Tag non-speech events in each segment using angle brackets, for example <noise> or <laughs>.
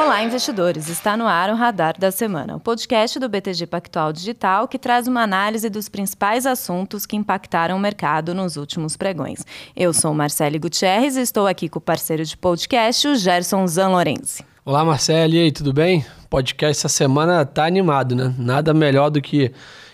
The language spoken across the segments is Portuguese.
Olá, investidores! Está no ar o Radar da Semana, o podcast do BTG Pactual Digital que traz uma análise dos principais assuntos que impactaram o mercado nos últimos pregões. Eu sou Marcele Gutierrez e estou aqui com o parceiro de podcast, o Gerson Zanlorenzi. Olá, Marcele, e aí, tudo bem? Podcast essa semana tá animado, né? Nada melhor do que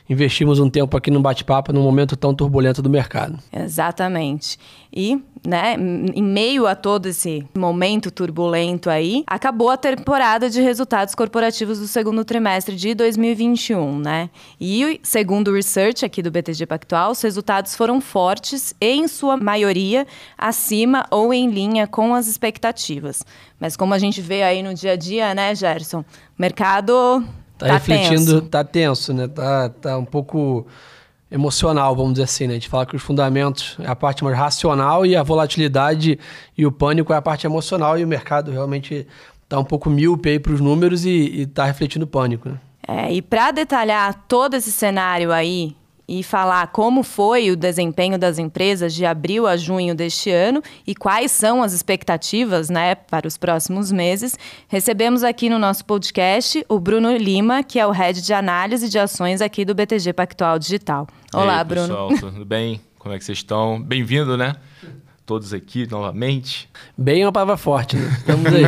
investimos um tempo aqui no bate-papo num momento tão turbulento do mercado. Exatamente. E, né, em meio a todo esse momento turbulento aí, acabou a temporada de resultados corporativos do segundo trimestre de 2021, né? E segundo o research aqui do BTG Pactual, os resultados foram fortes e, em sua maioria, acima ou em linha com as expectativas. Mas como a gente vê aí no dia a dia, né, Gerson? Mercado Tá, tá refletindo, tenso. tá tenso, né? Tá, tá um pouco emocional, vamos dizer assim, né? A gente fala que os fundamentos é a parte mais racional e a volatilidade e o pânico é a parte emocional e o mercado realmente tá um pouco míope aí para os números e, e tá refletindo pânico, né? É, e para detalhar todo esse cenário aí, e falar como foi o desempenho das empresas de abril a junho deste ano e quais são as expectativas né, para os próximos meses, recebemos aqui no nosso podcast o Bruno Lima, que é o head de análise de ações aqui do BTG Pactual Digital. Olá, Ei, Bruno. Pessoal, tudo bem? Como é que vocês estão? Bem-vindo, né? Todos aqui novamente. Bem uma palavra forte, né? Estamos aí.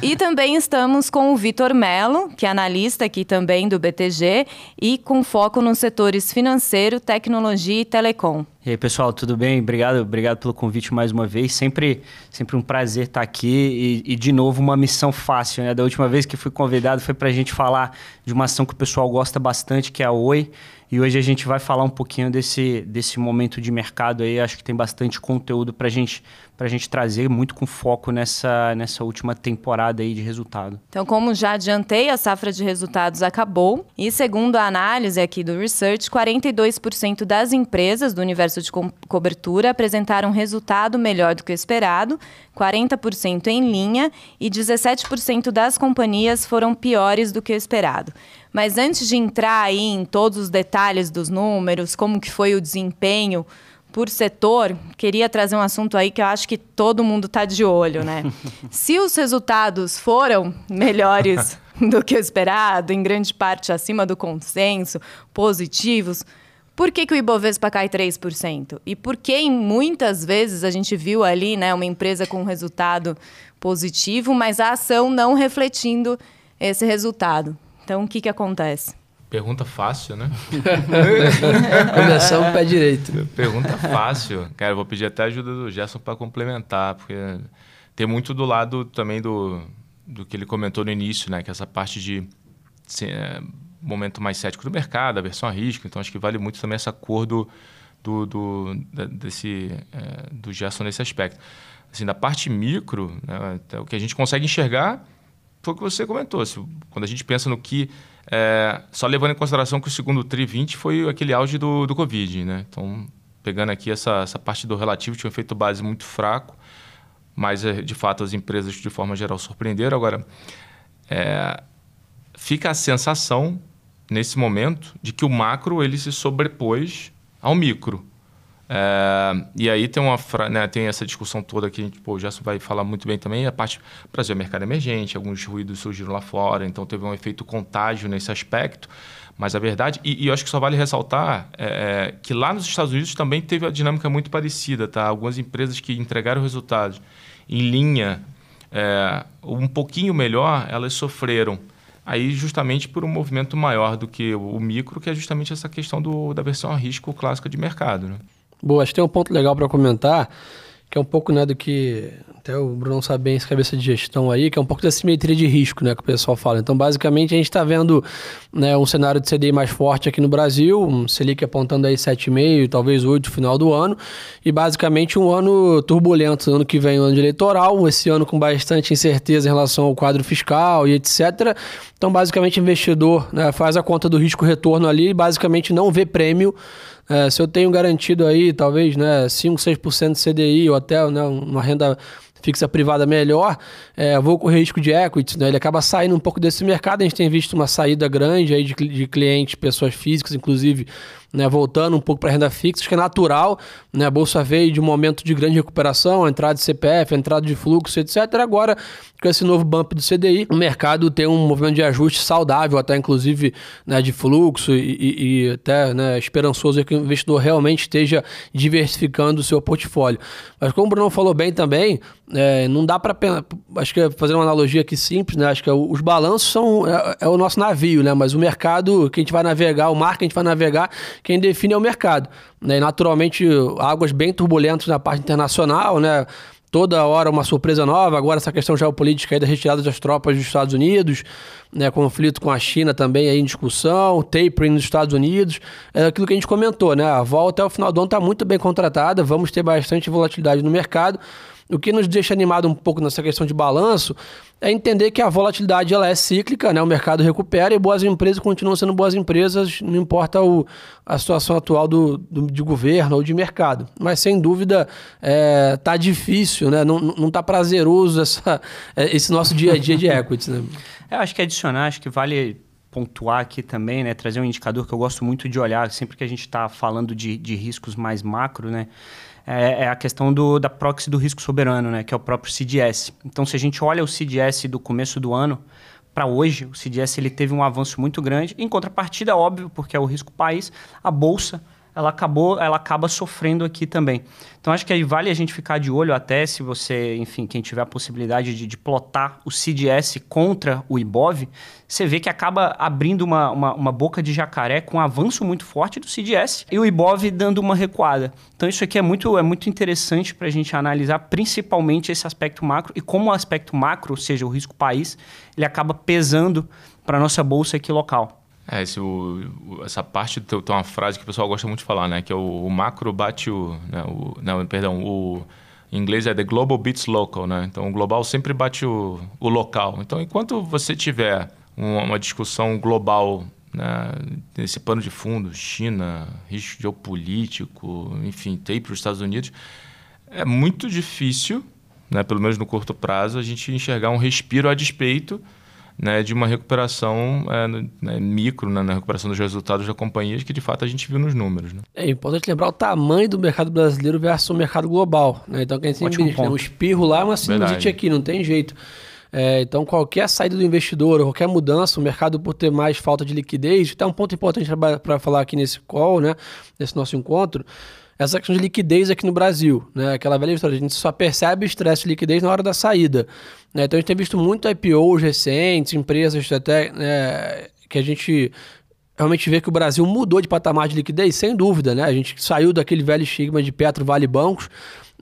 <laughs> e também estamos com o Vitor Melo, que é analista aqui também do BTG e com foco nos setores financeiro, tecnologia e telecom. E aí, pessoal, tudo bem? Obrigado, obrigado pelo convite mais uma vez. Sempre, sempre um prazer estar aqui e, e de novo, uma missão fácil. Né? Da última vez que fui convidado foi para a gente falar de uma ação que o pessoal gosta bastante, que é a Oi. E hoje a gente vai falar um pouquinho desse, desse momento de mercado aí. Acho que tem bastante conteúdo para gente, a gente trazer, muito com foco nessa, nessa última temporada aí de resultado. Então, como já adiantei, a safra de resultados acabou. E segundo a análise aqui do Research, 42% das empresas do universo de co cobertura apresentaram resultado melhor do que o esperado, 40% em linha e 17% das companhias foram piores do que o esperado. Mas antes de entrar aí em todos os detalhes dos números, como que foi o desempenho por setor, queria trazer um assunto aí que eu acho que todo mundo está de olho, né? <laughs> Se os resultados foram melhores <laughs> do que o esperado, em grande parte acima do consenso, positivos, por que, que o Ibovespa cai 3%? E por que muitas vezes a gente viu ali né, uma empresa com um resultado positivo, mas a ação não refletindo esse resultado? Então, o que, que acontece? Pergunta fácil, né? <laughs> Começamos pé direito. Pergunta fácil. Cara, eu vou pedir até a ajuda do Gerson para complementar, porque tem muito do lado também do, do que ele comentou no início, né? Que é essa parte de é, momento mais cético do mercado, a versão a risco. Então, acho que vale muito também essa cor do, do, do, desse, é, do Gerson nesse aspecto. Assim, da parte micro, né, o que a gente consegue enxergar foi o que você comentou. Se, quando a gente pensa no que. É, só levando em consideração que o segundo TRI 20 foi aquele auge do, do Covid, né? Então, pegando aqui essa, essa parte do relativo, tinha um efeito base muito fraco, mas é, de fato as empresas, de forma geral, surpreenderam. Agora, é, fica a sensação, nesse momento, de que o macro ele se sobrepôs ao micro. É, e aí tem, uma, né, tem essa discussão toda que a gente, pô, o Gerson vai falar muito bem também, a parte Brasil é mercado emergente, alguns ruídos surgiram lá fora, então teve um efeito contágio nesse aspecto. Mas a verdade, e, e eu acho que só vale ressaltar é, é, que lá nos Estados Unidos também teve a dinâmica muito parecida, tá? Algumas empresas que entregaram resultados em linha é, um pouquinho melhor, elas sofreram. Aí justamente por um movimento maior do que o, micro, que é justamente essa questão do, da versão a risco clássica de mercado. Né? Boa, acho que tem um ponto legal para comentar, que é um pouco né, do que até o Bruno sabe bem essa cabeça de gestão aí, que é um pouco da simetria de risco, né, que o pessoal fala. Então, basicamente, a gente está vendo né, um cenário de CDI mais forte aqui no Brasil, um Selic apontando aí 7,5, talvez 8 no final do ano, e basicamente um ano turbulento, ano que vem, um ano de eleitoral, esse ano com bastante incerteza em relação ao quadro fiscal e etc. Então, basicamente, o investidor né, faz a conta do risco-retorno ali e basicamente não vê prêmio é, se eu tenho garantido aí, talvez, né, 5, 6% de CDI ou até né, uma renda fixa privada melhor, é, vou correr risco de equity, né? ele acaba saindo um pouco desse mercado. A gente tem visto uma saída grande aí de, de clientes, pessoas físicas, inclusive, né, voltando um pouco para renda fixa, acho que é natural, né, a bolsa veio de um momento de grande recuperação, entrada de CPF, entrada de fluxo, etc. Agora, com esse novo bump do CDI, o mercado tem um movimento de ajuste saudável, até inclusive né, de fluxo e, e, e até né, esperançoso que o investidor realmente esteja diversificando o seu portfólio. Mas como o Bruno falou bem também, é, não dá para acho que fazer uma analogia aqui simples, né? Acho que é os balanços são é, é, o nosso navio, né? Mas o mercado que a gente vai navegar, o mar que a gente vai navegar, quem define é o mercado. Né? E naturalmente águas bem turbulentas na parte internacional, né? Toda hora uma surpresa nova. Agora essa questão geopolítica aí da retirada das tropas dos Estados Unidos, né? Conflito com a China também aí em discussão, tapering nos Estados Unidos, é aquilo que a gente comentou, né? A volta até o final do ano está muito bem contratada. Vamos ter bastante volatilidade no mercado. O que nos deixa animado um pouco nessa questão de balanço é entender que a volatilidade ela é cíclica, né? o mercado recupera e boas empresas continuam sendo boas empresas, não importa o, a situação atual do, do, de governo ou de mercado. Mas sem dúvida é, tá difícil, né? não, não tá prazeroso essa, é, esse nosso dia a dia de equities. Né? Eu <laughs> acho que adicionar, acho que vale pontuar aqui também, né, trazer um indicador que eu gosto muito de olhar sempre que a gente está falando de, de riscos mais macro, né, é, é a questão do, da proxy do risco soberano, né, que é o próprio CDS. Então, se a gente olha o CDS do começo do ano para hoje, o CDS ele teve um avanço muito grande. Em contrapartida, óbvio, porque é o risco país, a bolsa ela acabou, ela acaba sofrendo aqui também. Então acho que vale a gente ficar de olho até se você, enfim, quem tiver a possibilidade de, de plotar o CDS contra o IBOV, você vê que acaba abrindo uma, uma, uma, boca de jacaré com um avanço muito forte do CDS e o IBOV dando uma recuada. Então isso aqui é muito, é muito interessante para a gente analisar principalmente esse aspecto macro e como o aspecto macro, ou seja, o risco país, ele acaba pesando para a nossa bolsa aqui local. É, esse, o, essa parte tem uma frase que o pessoal gosta muito de falar, né? Que é o, o macro bate o, né, o. Não, perdão, o. Em inglês é the global beats local, né? Então o global sempre bate o, o local. Então enquanto você tiver uma, uma discussão global né, nesse pano de fundo, China, risco geopolítico, enfim, tem para os Estados Unidos, é muito difícil, né, pelo menos no curto prazo, a gente enxergar um respiro a despeito né, de uma recuperação é, né, micro, né, na recuperação dos resultados da companhia, que de fato a gente viu nos números. Né? É importante lembrar o tamanho do mercado brasileiro versus o mercado global. Né? Então, quem sempre diz, né? um espirro lá é uma sinusite aqui, não tem jeito. É, então, qualquer saída do investidor, qualquer mudança, o mercado por ter mais falta de liquidez, até um ponto importante para falar aqui nesse call, né, nesse nosso encontro, essa questão de liquidez aqui no Brasil, né? Aquela velha história, a gente só percebe o estresse de liquidez na hora da saída. Né? Então a gente tem visto muito IPOs recentes, empresas até né, que a gente realmente vê que o Brasil mudou de patamar de liquidez, sem dúvida, né? A gente saiu daquele velho estigma de Petro Vale Bancos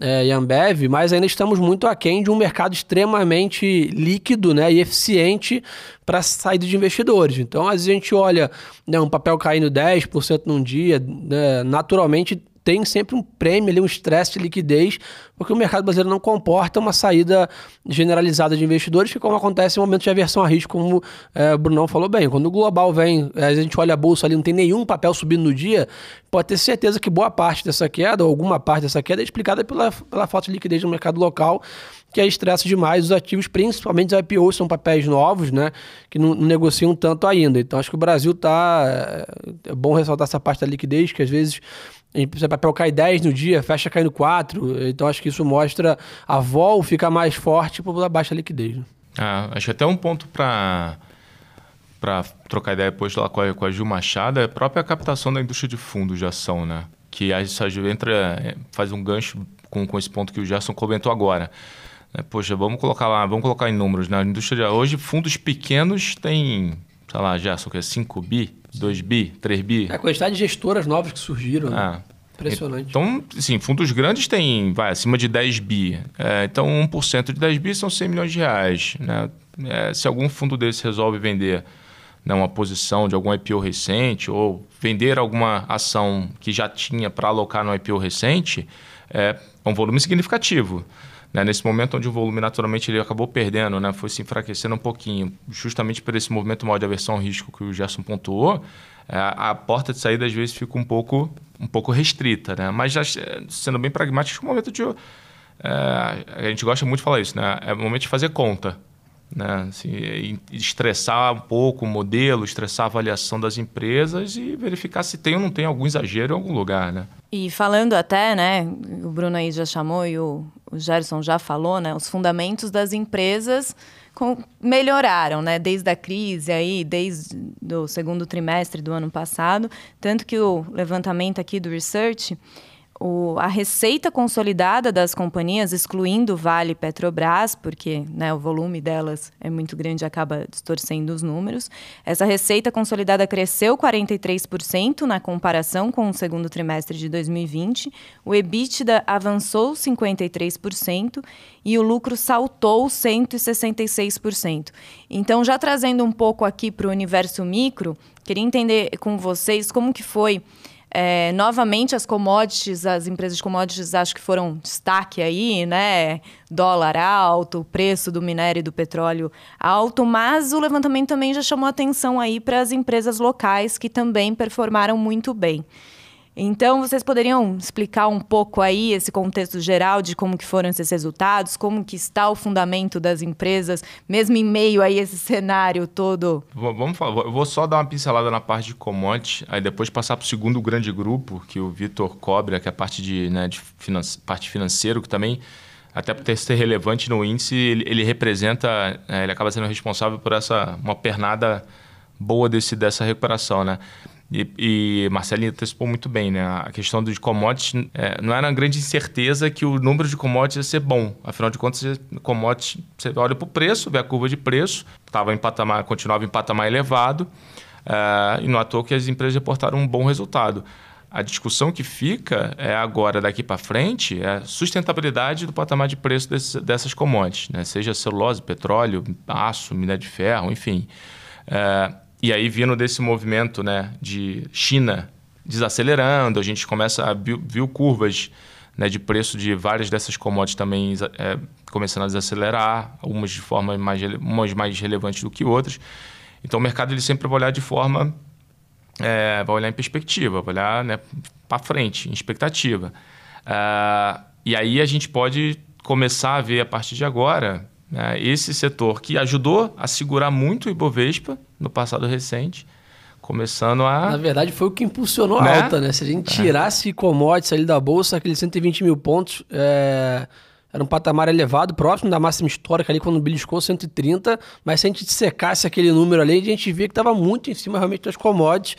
é, e Ambev, mas ainda estamos muito aquém de um mercado extremamente líquido né, e eficiente para saída de investidores. Então, às vezes a gente olha né, um papel caindo 10% num dia, né, naturalmente tem sempre um prêmio ali, um estresse de liquidez, porque o mercado brasileiro não comporta uma saída generalizada de investidores, que como acontece em momentos de aversão a risco, como é, o Brunão falou bem. Quando o global vem, a gente olha a bolsa ali, não tem nenhum papel subindo no dia, pode ter certeza que boa parte dessa queda, ou alguma parte dessa queda, é explicada pela, pela falta de liquidez no mercado local, que é estressa demais os ativos, principalmente os IPOs, são papéis novos, né, que não, não negociam tanto ainda. Então acho que o Brasil está. É, é bom ressaltar essa parte da liquidez, que às vezes o papel cai 10 no dia, fecha caindo 4. Então acho que isso mostra a vol ficar mais forte por baixa liquidez. Né? Ah, acho até um ponto para para trocar ideia depois lá com a, com a Gil Machado é a própria captação da indústria de fundos de ação, né? Que a, a Gil entra, faz um gancho com, com esse ponto que o Gerson comentou agora. É, poxa, vamos colocar lá, vamos colocar em números. Na né? indústria de, hoje, fundos pequenos têm, sei lá, Gerson, que é 5 bi, 2 bi, 3 bi. É a quantidade de gestoras novas que surgiram. Né? Ah. Impressionante. Então, sim, fundos grandes têm, vai, acima de 10 bi. É, então, 1% de 10 bi são 100 milhões de reais. Né? É, se algum fundo desse resolve vender né, uma posição de algum IPO recente ou vender alguma ação que já tinha para alocar no IPO recente, é um volume significativo. Né? Nesse momento onde o volume naturalmente ele acabou perdendo, né? foi se enfraquecendo um pouquinho, justamente por esse movimento mal de aversão ao risco que o Gerson pontuou, é, a porta de saída às vezes fica um pouco, um pouco restrita. Né? Mas já sendo bem pragmático, é momento de... É, a gente gosta muito de falar isso, né? é o momento de fazer conta. né? Assim, estressar um pouco o modelo, estressar a avaliação das empresas e verificar se tem ou não tem algum exagero em algum lugar, né? E falando até, né, o Bruno aí já chamou e o, o Gerson já falou, né, os fundamentos das empresas com, melhoraram, né, desde a crise aí, desde o segundo trimestre do ano passado, tanto que o levantamento aqui do Research o, a receita consolidada das companhias, excluindo Vale e Petrobras, porque né, o volume delas é muito grande e acaba distorcendo os números, essa receita consolidada cresceu 43% na comparação com o segundo trimestre de 2020, o EBITDA avançou 53% e o lucro saltou 166%. Então, já trazendo um pouco aqui para o universo micro, queria entender com vocês como que foi é, novamente, as commodities, as empresas de commodities acho que foram destaque aí, né? Dólar alto, preço do minério e do petróleo alto, mas o levantamento também já chamou atenção aí para as empresas locais que também performaram muito bem. Então, vocês poderiam explicar um pouco aí esse contexto geral de como que foram esses resultados, como que está o fundamento das empresas, mesmo em meio a esse cenário todo? Vamos falar, eu vou só dar uma pincelada na parte de commodity, aí depois passar para o segundo grande grupo, que o Vitor cobre, que é a parte de, né, de finance, parte financeira, que também, até por ter ser relevante no índice, ele, ele representa, é, ele acaba sendo responsável por essa, uma pernada boa desse, dessa recuperação, né? E, e Marcelinho antecipou muito bem, né? A questão dos commodities, é, não era uma grande incerteza que o número de commodities ia ser bom. Afinal de contas, commodities, você olha para o preço, vê a curva de preço, tava em patamar, continuava em patamar elevado, é, e não à toa que as empresas reportaram um bom resultado. A discussão que fica é agora, daqui para frente, é a sustentabilidade do patamar de preço desse, dessas commodities, né? seja celulose, petróleo, aço, minério de ferro, enfim. É, e aí, vindo desse movimento né, de China desacelerando, a gente começa a viu, viu curvas né, de preço de várias dessas commodities também é, começando a desacelerar, algumas de forma mais, umas mais relevantes do que outras. Então, o mercado ele sempre vai olhar de forma, é, vai olhar em perspectiva, vai olhar né, para frente, em expectativa. Uh, e aí a gente pode começar a ver a partir de agora né, esse setor que ajudou a segurar muito o Ibovespa no passado recente, começando a... Na verdade, foi o que impulsionou né? a alta, né? Se a gente é. tirasse é. commodities ali da Bolsa, aqueles 120 mil pontos, é... era um patamar elevado, próximo da máxima histórica ali, quando beliscou 130, mas se a gente secasse aquele número ali, a gente via que estava muito em cima realmente das commodities,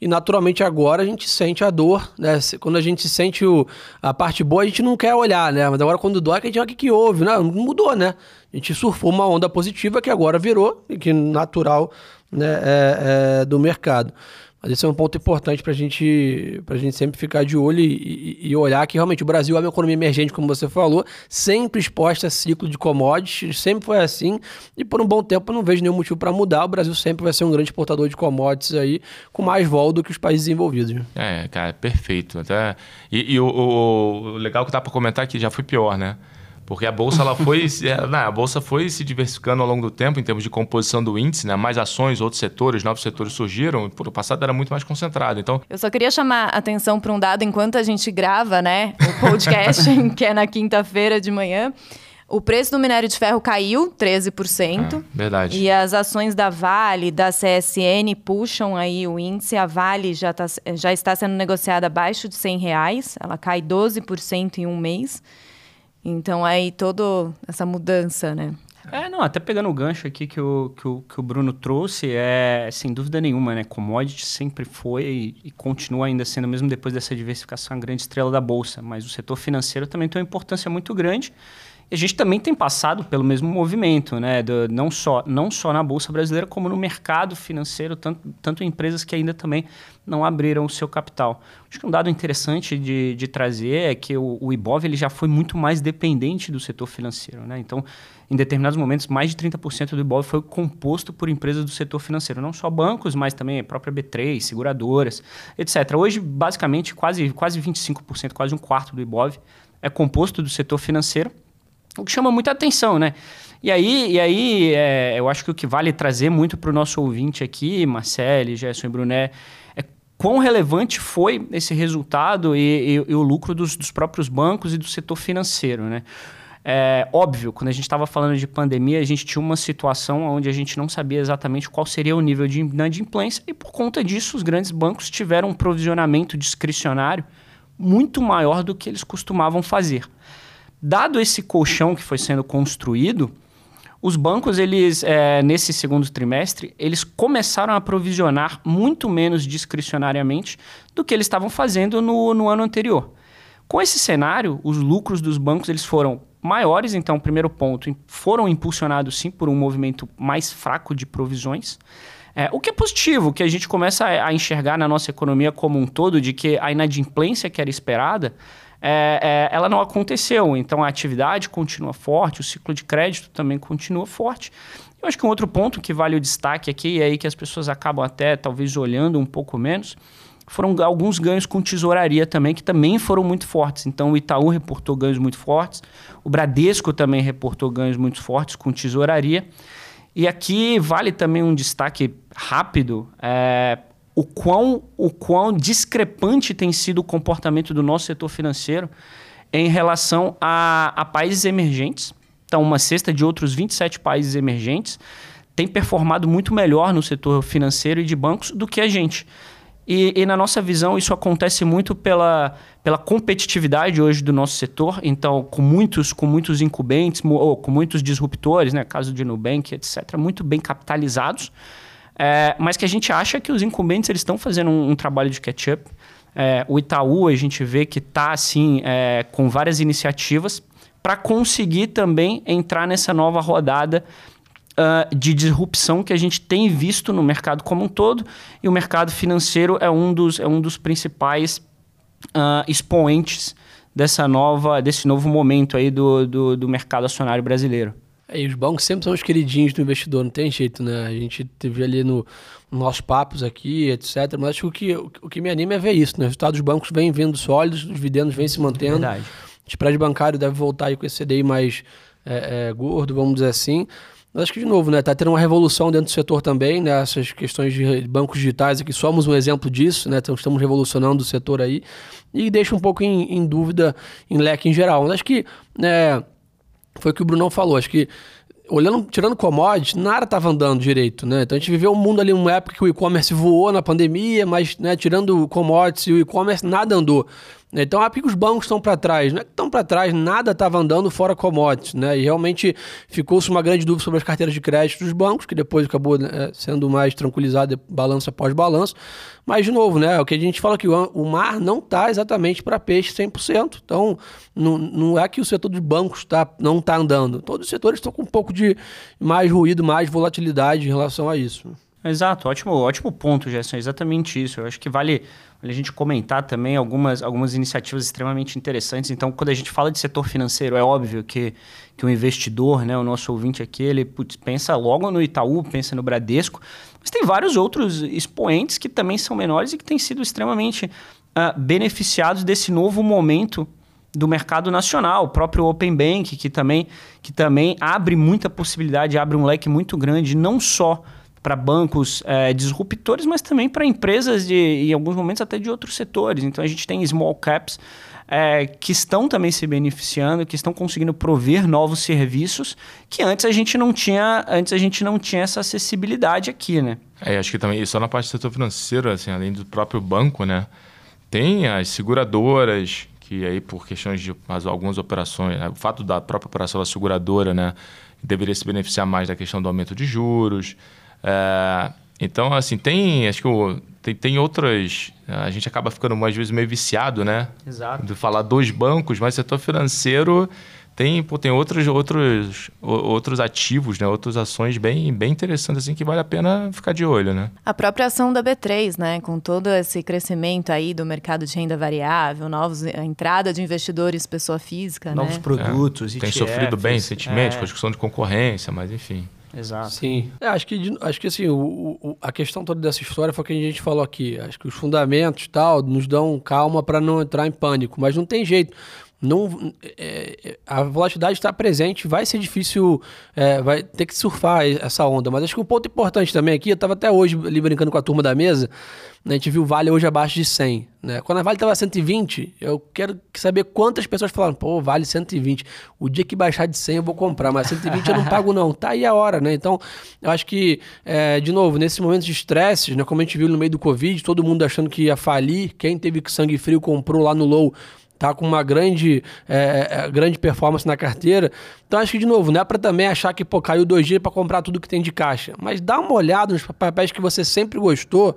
e naturalmente agora a gente sente a dor, né? Quando a gente sente o, a parte boa, a gente não quer olhar, né? Mas agora quando dói, a gente olha o que, que houve, né? Mudou, né? A gente surfou uma onda positiva que agora virou, e que natural né, é, é, do mercado. Mas esse é um ponto importante para gente, a gente sempre ficar de olho e, e, olhar que realmente o Brasil é uma economia emergente, como você falou, sempre exposta a ciclo de commodities, sempre foi assim, e por um bom tempo eu não vejo nenhum motivo para mudar. O Brasil sempre vai ser um grande exportador de commodities aí, com mais vol do que os países desenvolvidos. É, cara, perfeito. Até... E, e o, o, o legal que dá para comentar é que já foi pior, né? Porque a bolsa ela foi, é, não, a bolsa foi se diversificando ao longo do tempo em termos de composição do índice, né? Mais ações, outros setores, novos setores surgiram. Por o passado era muito mais concentrado. Então, eu só queria chamar a atenção para um dado enquanto a gente grava, né, o podcast, <laughs> que é na quinta-feira de manhã. O preço do minério de ferro caiu 13%. É, verdade. E as ações da Vale, da CSN puxam aí o índice. A Vale já, tá, já está sendo negociada abaixo de 100 reais. Ela cai 12% em um mês. Então aí toda essa mudança, né? É, não, até pegando o gancho aqui que o, que o, que o Bruno trouxe, é sem dúvida nenhuma, né? Commodity sempre foi e, e, continua ainda sendo, mesmo depois dessa diversificação, a grande estrela da Bolsa. Mas o setor financeiro também tem uma importância muito grande. E a gente também tem passado pelo mesmo movimento, né? Do, não, só, não só na Bolsa Brasileira, como no mercado financeiro, tanto, tanto empresas que ainda também não abriram o seu capital. Acho que um dado interessante de, de trazer é que o, o IBOV ele já foi muito mais dependente do setor financeiro. Né? Então, em determinados momentos, mais de 30% do IBOV foi composto por empresas do setor financeiro. Não só bancos, mas também a própria B3, seguradoras, etc. Hoje, basicamente, quase, quase 25%, quase um quarto do IBOV é composto do setor financeiro o que chama muita atenção, né? E aí, e aí é, eu acho que o que vale trazer muito para o nosso ouvinte aqui, Marcele, Gerson e Bruné, é quão relevante foi esse resultado e, e, e o lucro dos, dos, próprios bancos e do setor financeiro, né? É óbvio, quando a gente estava falando de pandemia, a gente tinha uma situação onde a gente não sabia exatamente qual seria o nível de inadimplência e por conta disso os grandes bancos tiveram um provisionamento discricionário muito maior do que eles costumavam fazer. Dado esse colchão que foi sendo construído, os bancos, eles, é, nesse segundo trimestre, eles começaram a provisionar muito menos discricionariamente do que eles estavam fazendo no, no ano anterior. Com esse cenário, os lucros dos bancos eles foram maiores, então, primeiro ponto, foram impulsionados sim por um movimento mais fraco de provisões. É, o que é positivo, que a gente começa a, a enxergar na nossa economia como um todo, de que a inadimplência que era esperada é, é, ela não aconteceu. Então a atividade continua forte, o ciclo de crédito também continua forte. Eu acho que um outro ponto que vale o destaque aqui, e aí que as pessoas acabam até talvez olhando um pouco menos, foram alguns ganhos com tesouraria também, que também foram muito fortes. Então o Itaú reportou ganhos muito fortes, o Bradesco também reportou ganhos muito fortes com tesouraria. E aqui vale também um destaque rápido. É, o quão, o quão discrepante tem sido o comportamento do nosso setor financeiro em relação a, a países emergentes. Então, uma cesta de outros 27 países emergentes tem performado muito melhor no setor financeiro e de bancos do que a gente. E, e, na nossa visão, isso acontece muito pela, pela competitividade hoje do nosso setor. Então, com muitos, com muitos incumbentes, ou com muitos disruptores, né? caso de Nubank, etc., muito bem capitalizados é, mas que a gente acha que os incumbentes eles estão fazendo um, um, trabalho de catch-up. É, o Itaú, a gente vê que está assim, é, com várias iniciativas para conseguir também entrar nessa nova rodada uh, de disrupção que a gente tem visto no mercado como um todo. E o mercado financeiro é um dos, é um dos principais uh, expoentes dessa nova, desse novo momento aí do, do, do mercado acionário brasileiro. É, e os bancos sempre são os queridinhos do investidor, não tem jeito, né? A gente teve ali no, nos nossos papos aqui, etc. Mas acho que o, que o que me anima é ver isso, né? Os resultados dos bancos vêm vindo sólidos, os dividendos vêm se mantendo. Verdade. O spread bancário deve voltar aí com esse CDI mais é, é, gordo, vamos dizer assim. Mas acho que, de novo, né, tá tendo uma revolução dentro do setor também, né, essas questões de bancos digitais aqui, somos um exemplo disso, né, então estamos revolucionando o setor aí, e deixa um pouco em, em dúvida em leque em geral. Mas acho que, né, foi o que o Brunão falou. Acho que olhando, tirando commodities, nada estava andando direito, né? Então a gente viveu um mundo ali, uma época que o e-commerce voou na pandemia, mas né, tirando commodities e o e-commerce, nada andou. Então, ah, porque os bancos estão para trás? Não é que estão para trás, nada estava andando fora commodities, né? E realmente ficou-se uma grande dúvida sobre as carteiras de crédito dos bancos, que depois acabou né, sendo mais tranquilizado balanço após balanço. Mas, de novo, né? O que a gente fala que o mar não está exatamente para peixe 100%. Então, não, não é que o setor dos bancos tá, não está andando. Todos os setores estão com um pouco de mais ruído, mais volatilidade em relação a isso. Exato, ótimo, ótimo ponto, Gerson. É exatamente isso. Eu acho que vale a gente comentar também algumas, algumas iniciativas extremamente interessantes. Então, quando a gente fala de setor financeiro, é óbvio que, que o investidor, né, o nosso ouvinte aqui, ele putz, pensa logo no Itaú, pensa no Bradesco, mas tem vários outros expoentes que também são menores e que têm sido extremamente uh, beneficiados desse novo momento do mercado nacional, o próprio Open Bank, que também, que também abre muita possibilidade, abre um leque muito grande, não só para bancos é, disruptores, mas também para empresas de, em alguns momentos até de outros setores. Então a gente tem small caps é, que estão também se beneficiando, que estão conseguindo prover novos serviços que antes a gente não tinha, antes a gente não tinha essa acessibilidade aqui, né? É, acho que também só na parte do setor financeiro, assim, além do próprio banco, né, tem as seguradoras que aí por questões de algumas operações, né, o fato da própria operação da seguradora, né, deveria se beneficiar mais da questão do aumento de juros. É, então, assim, tem. Acho que o, tem, tem outras. A gente acaba ficando, às vezes, meio viciado, né? Exato. De falar dos bancos, mas setor financeiro tem, pô, tem outros, outros, outros ativos, né? Outras ações bem, bem interessantes, assim, que vale a pena ficar de olho, né? A própria ação da B3, né? Com todo esse crescimento aí do mercado de renda variável, novos, a entrada de investidores, pessoa física, Novos né? produtos, é. Tem sofrido bem recentemente, é. com a discussão de concorrência, mas enfim. Exato. Sim. É, acho, que, acho que assim, o, o, a questão toda dessa história foi o que a gente falou aqui. Acho que os fundamentos tal nos dão calma para não entrar em pânico, mas não tem jeito. Não, é, a volatilidade está presente, vai ser difícil, é, vai ter que surfar essa onda. Mas acho que um ponto importante também aqui, eu estava até hoje ali brincando com a turma da mesa, né, a gente viu Vale hoje abaixo de 100. Né? Quando a Vale estava 120, eu quero saber quantas pessoas falaram, pô, Vale 120. O dia que baixar de 100 eu vou comprar, mas 120 eu não pago não. Tá aí a hora, né? Então, eu acho que, é, de novo, nesses momentos de estresse, né, como a gente viu no meio do Covid, todo mundo achando que ia falir, quem teve sangue frio comprou lá no low tá com uma grande, é, é, grande performance na carteira. Então acho que, de novo, não é para também achar que pô, caiu dois dias para comprar tudo que tem de caixa. Mas dá uma olhada nos papéis que você sempre gostou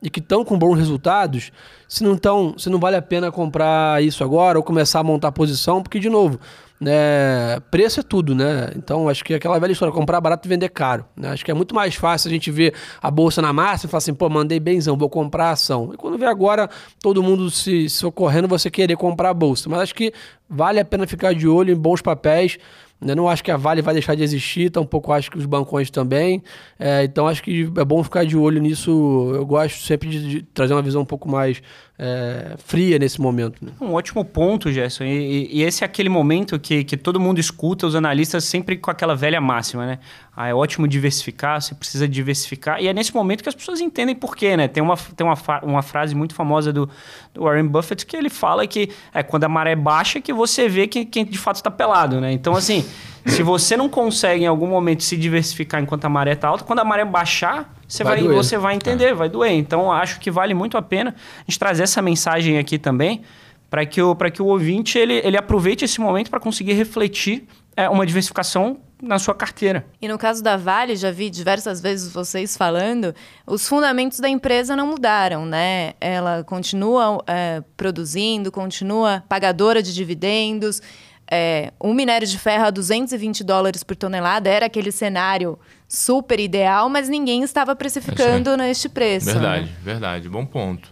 e que estão com bons resultados, se não, tão, se não vale a pena comprar isso agora ou começar a montar posição, porque, de novo, né, preço é tudo, né? Então, acho que aquela velha história, comprar barato e vender caro. Né? Acho que é muito mais fácil a gente ver a bolsa na massa e falar assim, pô, mandei benzão, vou comprar ação. E quando vê agora todo mundo se socorrendo, você querer comprar a bolsa. Mas acho que vale a pena ficar de olho em bons papéis, eu não acho que a Vale vai deixar de existir, tampouco acho que os bancões também. É, então acho que é bom ficar de olho nisso. Eu gosto sempre de, de trazer uma visão um pouco mais é, fria nesse momento. Né? Um ótimo ponto, Gerson. E, e, esse é aquele momento que, que todo mundo escuta, os analistas sempre com aquela velha máxima, né? Ah, é ótimo diversificar, você precisa diversificar. E é nesse momento que as pessoas entendem por quê, né? Tem uma, tem uma, uma frase muito famosa do, do Warren Buffett que ele fala que é quando a maré baixa que você vê que, quem de fato está pelado, né? Então, assim, se você não consegue em algum momento se diversificar enquanto a maré está alta, quando a maré baixar, você vai, vai você vai entender, é. vai doer. Então, acho que vale muito a pena a gente trazer essa mensagem aqui também para que, o, que o ouvinte ele, ele aproveite esse momento para conseguir refletir é, uma diversificação na sua carteira. E no caso da Vale, já vi diversas vezes vocês falando, os fundamentos da empresa não mudaram, né? Ela continua é, produzindo, continua pagadora de dividendos. É, um minério de ferro a 220 dólares por tonelada era aquele cenário super ideal, mas ninguém estava precificando é neste preço. Verdade, né? verdade, bom ponto.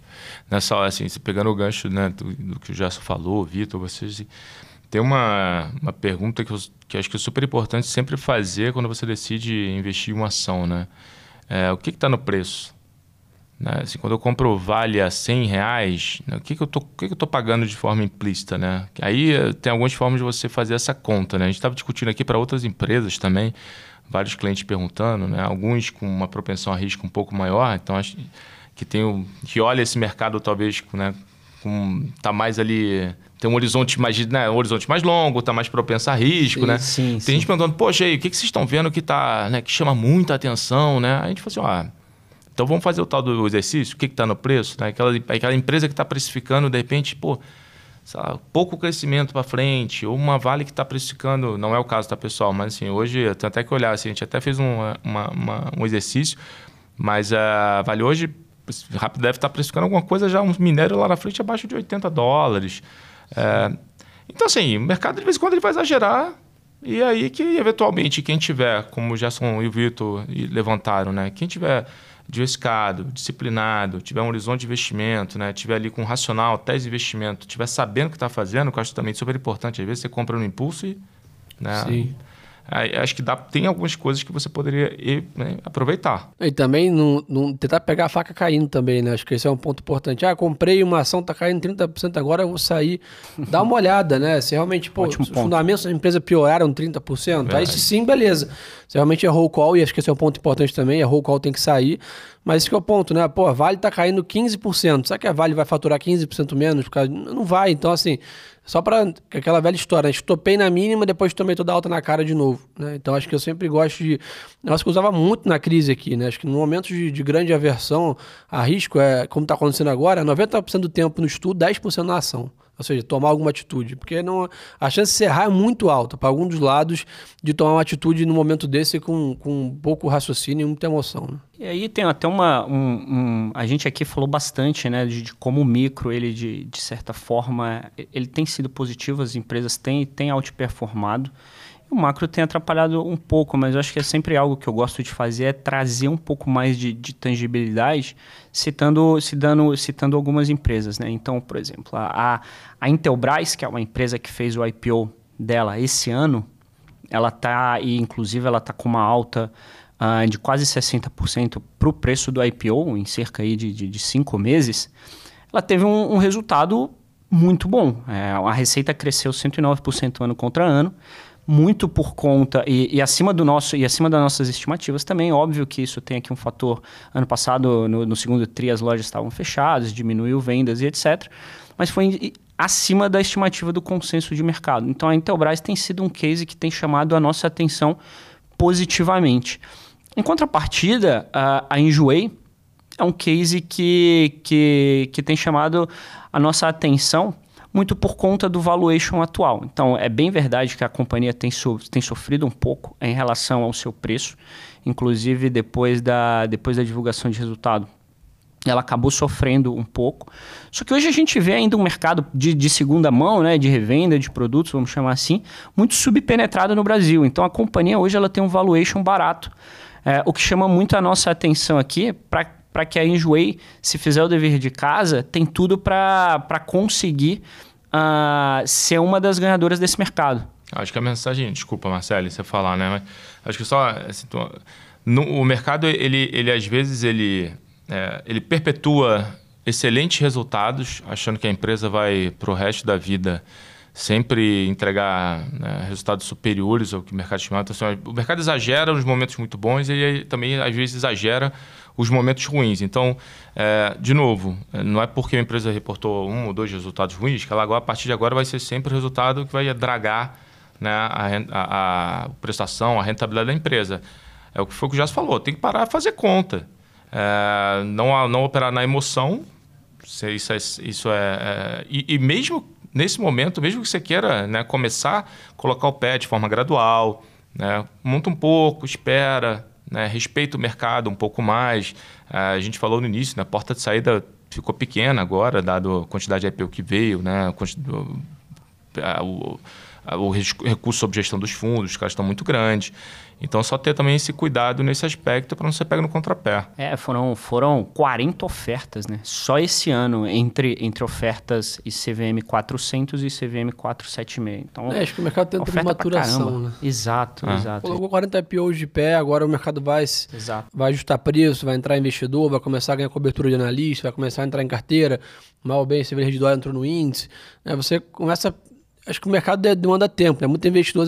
Nessa hora, assim, pegando o gancho né, do, do que o Gerson falou, Vitor, vocês tem uma, uma pergunta que, eu, que acho que é super importante sempre fazer quando você decide investir em uma ação, né? É, o que está no preço? Né? Assim, quando eu compro vale a 100 reais, né? o que, que eu estou pagando de forma implícita? Né? Aí eh, tem algumas formas de você fazer essa conta. Né? A gente estava discutindo aqui para outras empresas também, vários clientes perguntando, né? alguns com uma propensão a risco um pouco maior, então acho que tem o, que olha esse mercado talvez né, com tá mais ali tem um horizonte mais, né, um horizonte mais longo, está mais propenso a risco, sim, né? Sim, tem sim. gente perguntando, poxa, aí, o que, que vocês estão vendo que tá, né, que chama muita atenção, né? A gente falou assim, ah, então vamos fazer o tal do exercício, o que está no preço, né? Aquela, aquela empresa que está precificando, de repente, pô, lá, pouco crescimento para frente, ou uma Vale que está precificando, não é o caso, tá, pessoal? Mas assim, hoje tem até que olhar, assim, a gente até fez um, uma, uma, um exercício, mas a Vale hoje rápido deve estar tá precificando alguma coisa já, um minério lá na frente abaixo de 80 dólares. É, então, assim, o mercado de vez em quando ele vai exagerar. E aí que, eventualmente, quem tiver, como o Gerson e o Vitor levantaram, né? Quem tiver diversificado, disciplinado, tiver um horizonte de investimento, né? tiver ali com um racional, tese de investimento, tiver sabendo o que está fazendo, que eu acho também super importante. Às vezes você compra no impulso e... Né? Sim. Aí, acho que dá, tem algumas coisas que você poderia né, aproveitar. E também não, não, tentar pegar a faca caindo também, né? Acho que esse é um ponto importante. Ah, comprei uma ação, tá caindo 30%, agora eu vou sair. Dá uma <laughs> olhada, né? Se realmente, pô, os fundamentos da empresa pioraram 30%, Verdade. aí sim, beleza. Se realmente errou o call, e acho que esse é um ponto importante também, errou o call tem que sair. Mas esse que é o ponto, né? Pô, a Vale tá caindo 15%. Será que a Vale vai faturar 15% menos? Não vai. Então, assim, só para aquela velha história, né? estopei na mínima, depois tomei toda alta na cara de novo. Né? Então acho que eu sempre gosto de. Acho que eu usava muito na crise aqui, né? Acho que no momento de, de grande aversão a risco, é, como está acontecendo agora, 90% do tempo no estudo, 10% na ação. Ou seja, tomar alguma atitude. Porque não, a chance de errar é muito alta para algum dos lados de tomar uma atitude no momento desse com, com pouco raciocínio e muita emoção. Né? E aí tem até uma. Um, um, a gente aqui falou bastante né, de, de, como o micro, ele, de, de certa forma, ele tem sido positivo, as empresas têm, têm outperformado. O macro tem atrapalhado um pouco, mas eu acho que é sempre algo que eu gosto de fazer, é trazer um pouco mais de, de tangibilidade, citando, citando, citando algumas empresas. Né? Então, por exemplo, a, a Intelbras, que é uma empresa que fez o IPO dela esse ano, ela está, e inclusive ela está com uma alta uh, de quase 60% para o preço do IPO, em cerca aí de, de, de cinco meses, ela teve um, um resultado muito bom. É, a receita cresceu 109% ano contra ano muito por conta e, e, acima do nosso e acima das nossas estimativas também óbvio que isso tem aqui um fator ano passado no, no segundo tri as lojas estavam fechadas diminuiu vendas e etc mas foi acima da estimativa do consenso de mercado. Então a Intelbras tem sido um case que tem chamado a nossa atenção positivamente. Em contrapartida a, a Enjoei é um case que, que, que tem chamado a nossa atenção muito por conta do valuation atual. Então, é bem verdade que a companhia tem, so, tem sofrido um pouco em relação ao seu preço, inclusive depois da, depois da divulgação de resultado. Ela acabou sofrendo um pouco. Só que hoje a gente vê ainda um mercado de, de segunda mão, né, de revenda de produtos, vamos chamar assim, muito subpenetrado no Brasil. Então a companhia hoje ela tem um valuation barato. É, o que chama muito a nossa atenção aqui, para que a Enjoei, se fizer o dever de casa, tem tudo para conseguir uh, ser uma das ganhadoras desse mercado. Acho que a mensagem, desculpa, Marcelo, você falar, né? Mas acho que só assim, no, o mercado ele, ele às vezes ele, é, ele perpetua excelentes resultados, achando que a empresa vai para o resto da vida sempre entregar né, resultados superiores ao que o mercado estimava. Então, assim, o mercado exagera nos momentos muito bons e também às vezes exagera os momentos ruins. Então, é, de novo, não é porque a empresa reportou um ou dois resultados ruins que ela agora, a partir de agora vai ser sempre o resultado que vai dragar né, a, a, a prestação, a rentabilidade da empresa. É o que foi o que o Jess falou, tem que parar de fazer conta. É, não, não operar na emoção, isso é, isso é, é e, e, mesmo nesse momento, mesmo que você queira né, começar, colocar o pé de forma gradual, né, monta um pouco, espera, né, respeita o mercado um pouco mais. A gente falou no início, né, a porta de saída ficou pequena agora, dado a quantidade de IPO que veio, né, o, o recurso sob gestão dos fundos, os caras estão muito grandes. Então, só ter também esse cuidado nesse aspecto para não ser pego no contrapé. É, foram, foram 40 ofertas, né? Só esse ano, entre, entre ofertas e CVM 400 e CVM 476. Então, é, acho que o mercado tem uma maturação, né? Exato, é. exato. Colocou 40 IPOs de pé, agora o mercado vai, exato. vai ajustar preço, vai entrar investidor, vai começar a ganhar cobertura de analista, vai começar a entrar em carteira. Mal bem, CVM Redditor entrou no índice. Né? Você começa acho que o mercado demanda tempo, né? Muito investidor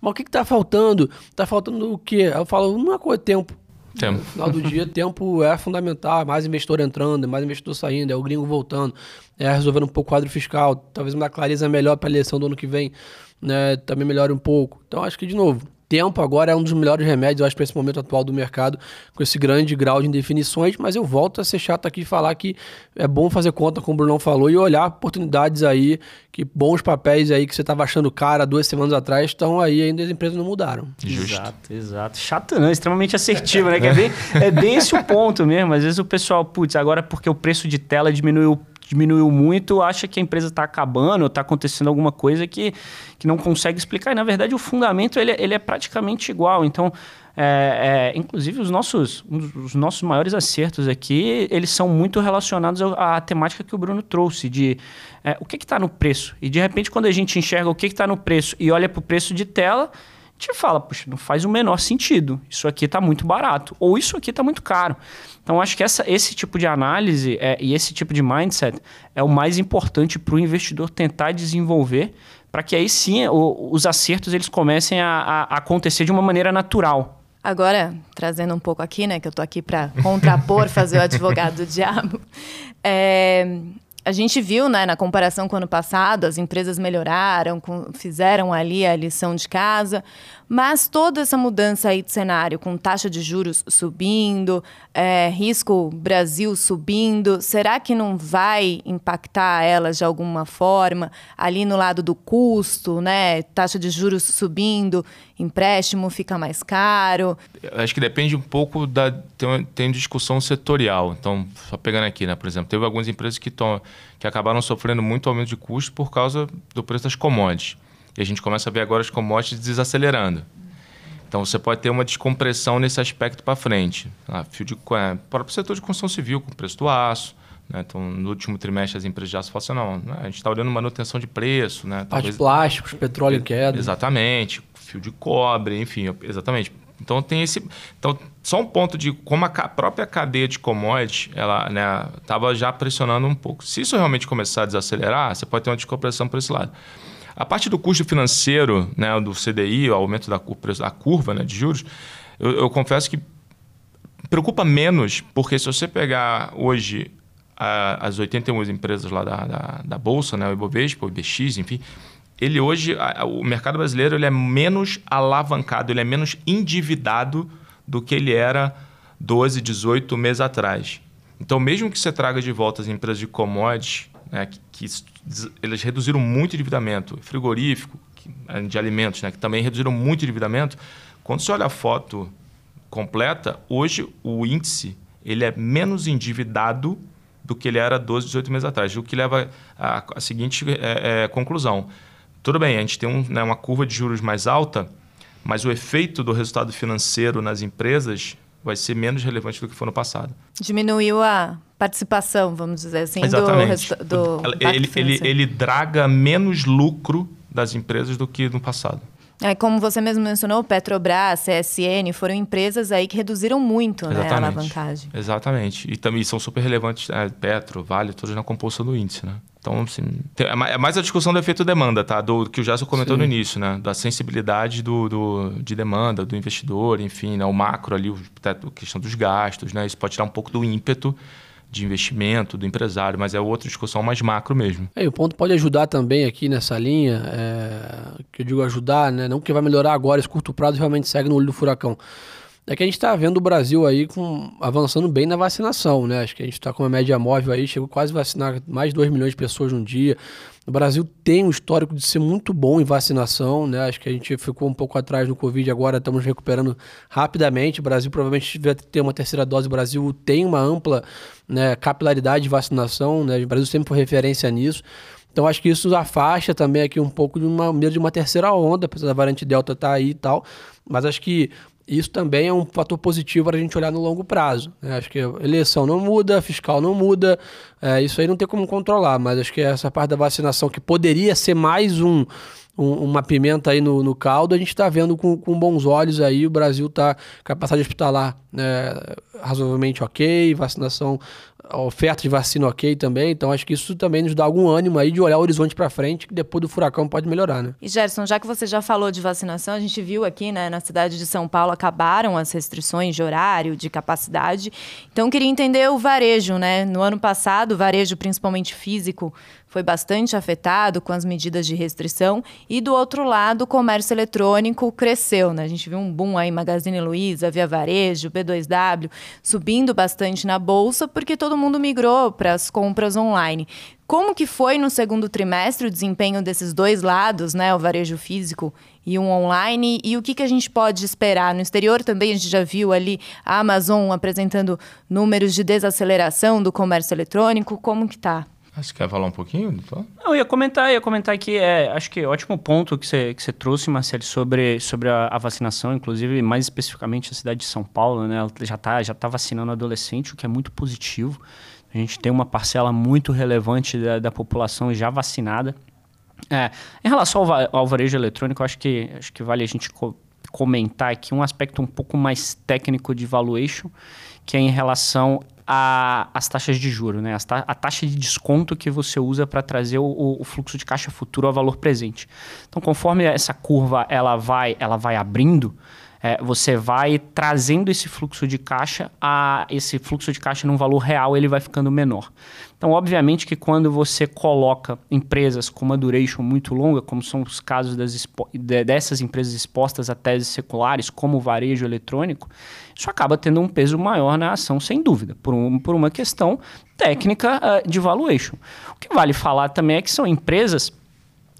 mas o que está faltando? Está faltando o quê? Eu falo, uma coisa, tempo. Tempo. No final do <laughs> dia, tempo é fundamental. É mais investidor entrando, é mais investidor saindo, é o gringo voltando, é resolvendo um pouco o quadro fiscal, talvez uma clareza melhor para a eleição do ano que vem, né? Também melhore um pouco. Então, acho que, de novo, tempo agora é um dos melhores remédios, eu acho, para esse momento atual do mercado, com esse grande grau de indefinições. Mas eu volto a ser chato aqui e falar que é bom fazer conta, como o Brunão falou, e olhar oportunidades aí, que bons papéis aí que você estava achando cara duas semanas atrás estão aí, ainda as empresas não mudaram. Justo. Exato, exato. Chato não, extremamente assertivo, né? Que é, bem, é bem esse o ponto mesmo. Às vezes o pessoal, putz, agora porque o preço de tela diminuiu diminuiu muito, acha que a empresa está acabando, está acontecendo alguma coisa que, que não consegue explicar. E, na verdade, o fundamento ele, ele é praticamente igual. Então, é, é, inclusive, os nossos, os nossos maiores acertos aqui, eles são muito relacionados à, à temática que o Bruno trouxe, de é, o que está no preço. E, de repente, quando a gente enxerga o que está no preço e olha para o preço de tela gente fala, puxa, não faz o menor sentido. Isso aqui está muito barato. Ou isso aqui está muito caro. Então, acho que essa, esse tipo de análise é, e esse tipo de mindset é o mais importante para o investidor tentar desenvolver para que aí sim o, os acertos eles comecem a, a, acontecer de uma maneira natural. Agora, trazendo um pouco aqui, né, que eu estou aqui para contrapor, fazer o advogado do diabo, <laughs> é, a gente viu, né, na comparação com o ano passado, as empresas melhoraram, com, fizeram ali a lição de casa, mas toda essa mudança aí de cenário, com taxa de juros subindo, é, risco Brasil subindo, será que não vai impactar elas de alguma forma ali no lado do custo, né? Taxa de juros subindo, empréstimo fica mais caro? Acho que depende um pouco da tem, tem discussão setorial. Então, só pegando aqui, né? Por exemplo, teve algumas empresas que, que acabaram sofrendo muito aumento de custo por causa do preço das commodities. E a gente começa a ver agora as commodities desacelerando. Então você pode ter uma descompressão nesse aspecto para frente. Ah, fio de, é, próprio setor de construção civil, com o preço do aço. Né? Então, no último trimestre, as empresas de aço falam assim, não, né? a gente está olhando manutenção de preço. Né? Talvez... plásticos, petróleo queda. Exatamente. Fio de cobre, enfim, exatamente. Então tem esse. Então, só um ponto de como a própria cadeia de commodities ela estava né, já pressionando um pouco. Se isso realmente começar a desacelerar, você pode ter uma descompressão por esse lado. A parte do custo financeiro né, do CDI, o aumento da curva, curva né, de juros, eu, eu confesso que preocupa menos, porque se você pegar hoje a, as 81 empresas lá da, da, da, Bolsa, né, o Ibovespa, o IBX, enfim, ele hoje, a, o mercado brasileiro ele é menos alavancado, ele é menos endividado do que ele era 12, 18 meses atrás. Então, mesmo que você traga de volta as empresas de commodities, né, que, que eles reduziram muito o endividamento, frigorífico, de alimentos, né, que também reduziram muito o endividamento, quando você olha a foto completa, hoje o índice ele é menos endividado do que ele era 12, 18 meses atrás, o que leva à, à seguinte é, é, conclusão. Tudo bem, a gente tem um, né, uma curva de juros mais alta, mas o efeito do resultado financeiro nas empresas vai ser menos relevante do que foi no passado. Diminuiu a participação, vamos dizer assim, Exatamente. do, do ele, ele, ele draga menos lucro das empresas do que no passado. É, como você mesmo mencionou, Petrobras, CSN, foram empresas aí que reduziram muito né, a alavancagem. Exatamente. E também são super relevantes, é, Petro, Vale, todos na composição do índice, né? Então, assim, é, é mais a discussão do efeito demanda, tá? Do que o Jason comentou Sim. no início, né? Da sensibilidade do, do, de demanda, do investidor, enfim, né? o macro ali, a questão dos gastos, né? Isso pode tirar um pouco do ímpeto de investimento do empresário, mas é outra discussão mais macro mesmo. É, o ponto pode ajudar também aqui nessa linha, é, que eu digo ajudar, né? não que vai melhorar agora, esse curto prazo realmente segue no olho do furacão. É que a gente está vendo o Brasil aí com, avançando bem na vacinação, né? Acho que a gente está com uma média móvel aí, chegou quase a vacinar mais de 2 milhões de pessoas num dia. O Brasil tem um histórico de ser muito bom em vacinação, né? Acho que a gente ficou um pouco atrás no Covid, agora estamos recuperando rapidamente. O Brasil provavelmente vai ter uma terceira dose. O Brasil tem uma ampla né, capilaridade de vacinação, né? O Brasil sempre foi referência nisso. Então acho que isso afasta também aqui um pouco de uma medo de uma terceira onda, apesar da variante Delta estar tá aí e tal. Mas acho que isso também é um fator positivo para a gente olhar no longo prazo. Né? Acho que a eleição não muda, fiscal não muda, é, isso aí não tem como controlar, mas acho que essa parte da vacinação que poderia ser mais um, um uma pimenta aí no, no caldo, a gente está vendo com, com, bons olhos aí, o Brasil está capacidade hospitalar né, razoavelmente ok, vacinação a oferta de vacina ok também, então acho que isso também nos dá algum ânimo aí de olhar o horizonte para frente, que depois do furacão pode melhorar, né? E Gerson, já que você já falou de vacinação, a gente viu aqui, né, na cidade de São Paulo acabaram as restrições de horário, de capacidade. Então queria entender o varejo, né? No ano passado, o varejo principalmente físico foi bastante afetado com as medidas de restrição e do outro lado o comércio eletrônico cresceu, né? A gente viu um boom aí Magazine Luiza, Via Varejo, B2W subindo bastante na bolsa porque todo mundo migrou para as compras online. Como que foi no segundo trimestre o desempenho desses dois lados, né, o varejo físico e um online, e o que, que a gente pode esperar? No exterior também a gente já viu ali a Amazon apresentando números de desaceleração do comércio eletrônico, como que tá? Você quer falar um pouquinho? Não, eu ia comentar, ia comentar que é, acho que é ótimo ponto que você, que você trouxe, Marcelo, sobre, sobre a, a, vacinação, inclusive mais especificamente a cidade de São Paulo, né? Ela já está já tá vacinando adolescente, o que é muito positivo. A gente tem uma parcela muito relevante da, da população já vacinada. É, em relação ao, ao varejo eletrônico, acho que, acho que vale a gente co comentar aqui um aspecto um pouco mais técnico de valuation, que é em relação a, as taxas de juro, né? Ta a taxa de desconto que você usa para trazer o, o, fluxo de caixa futuro ao valor presente. Então, conforme essa curva ela vai, ela vai abrindo, é, você vai trazendo esse fluxo de caixa a esse fluxo de caixa num valor real ele vai ficando menor. Então, obviamente que quando você coloca empresas com uma duration muito longa, como são os casos das dessas empresas expostas a teses seculares, como o varejo eletrônico, isso acaba tendo um peso maior na ação, sem dúvida, por, um, por uma questão técnica uh, de valuation. O que vale falar também é que são empresas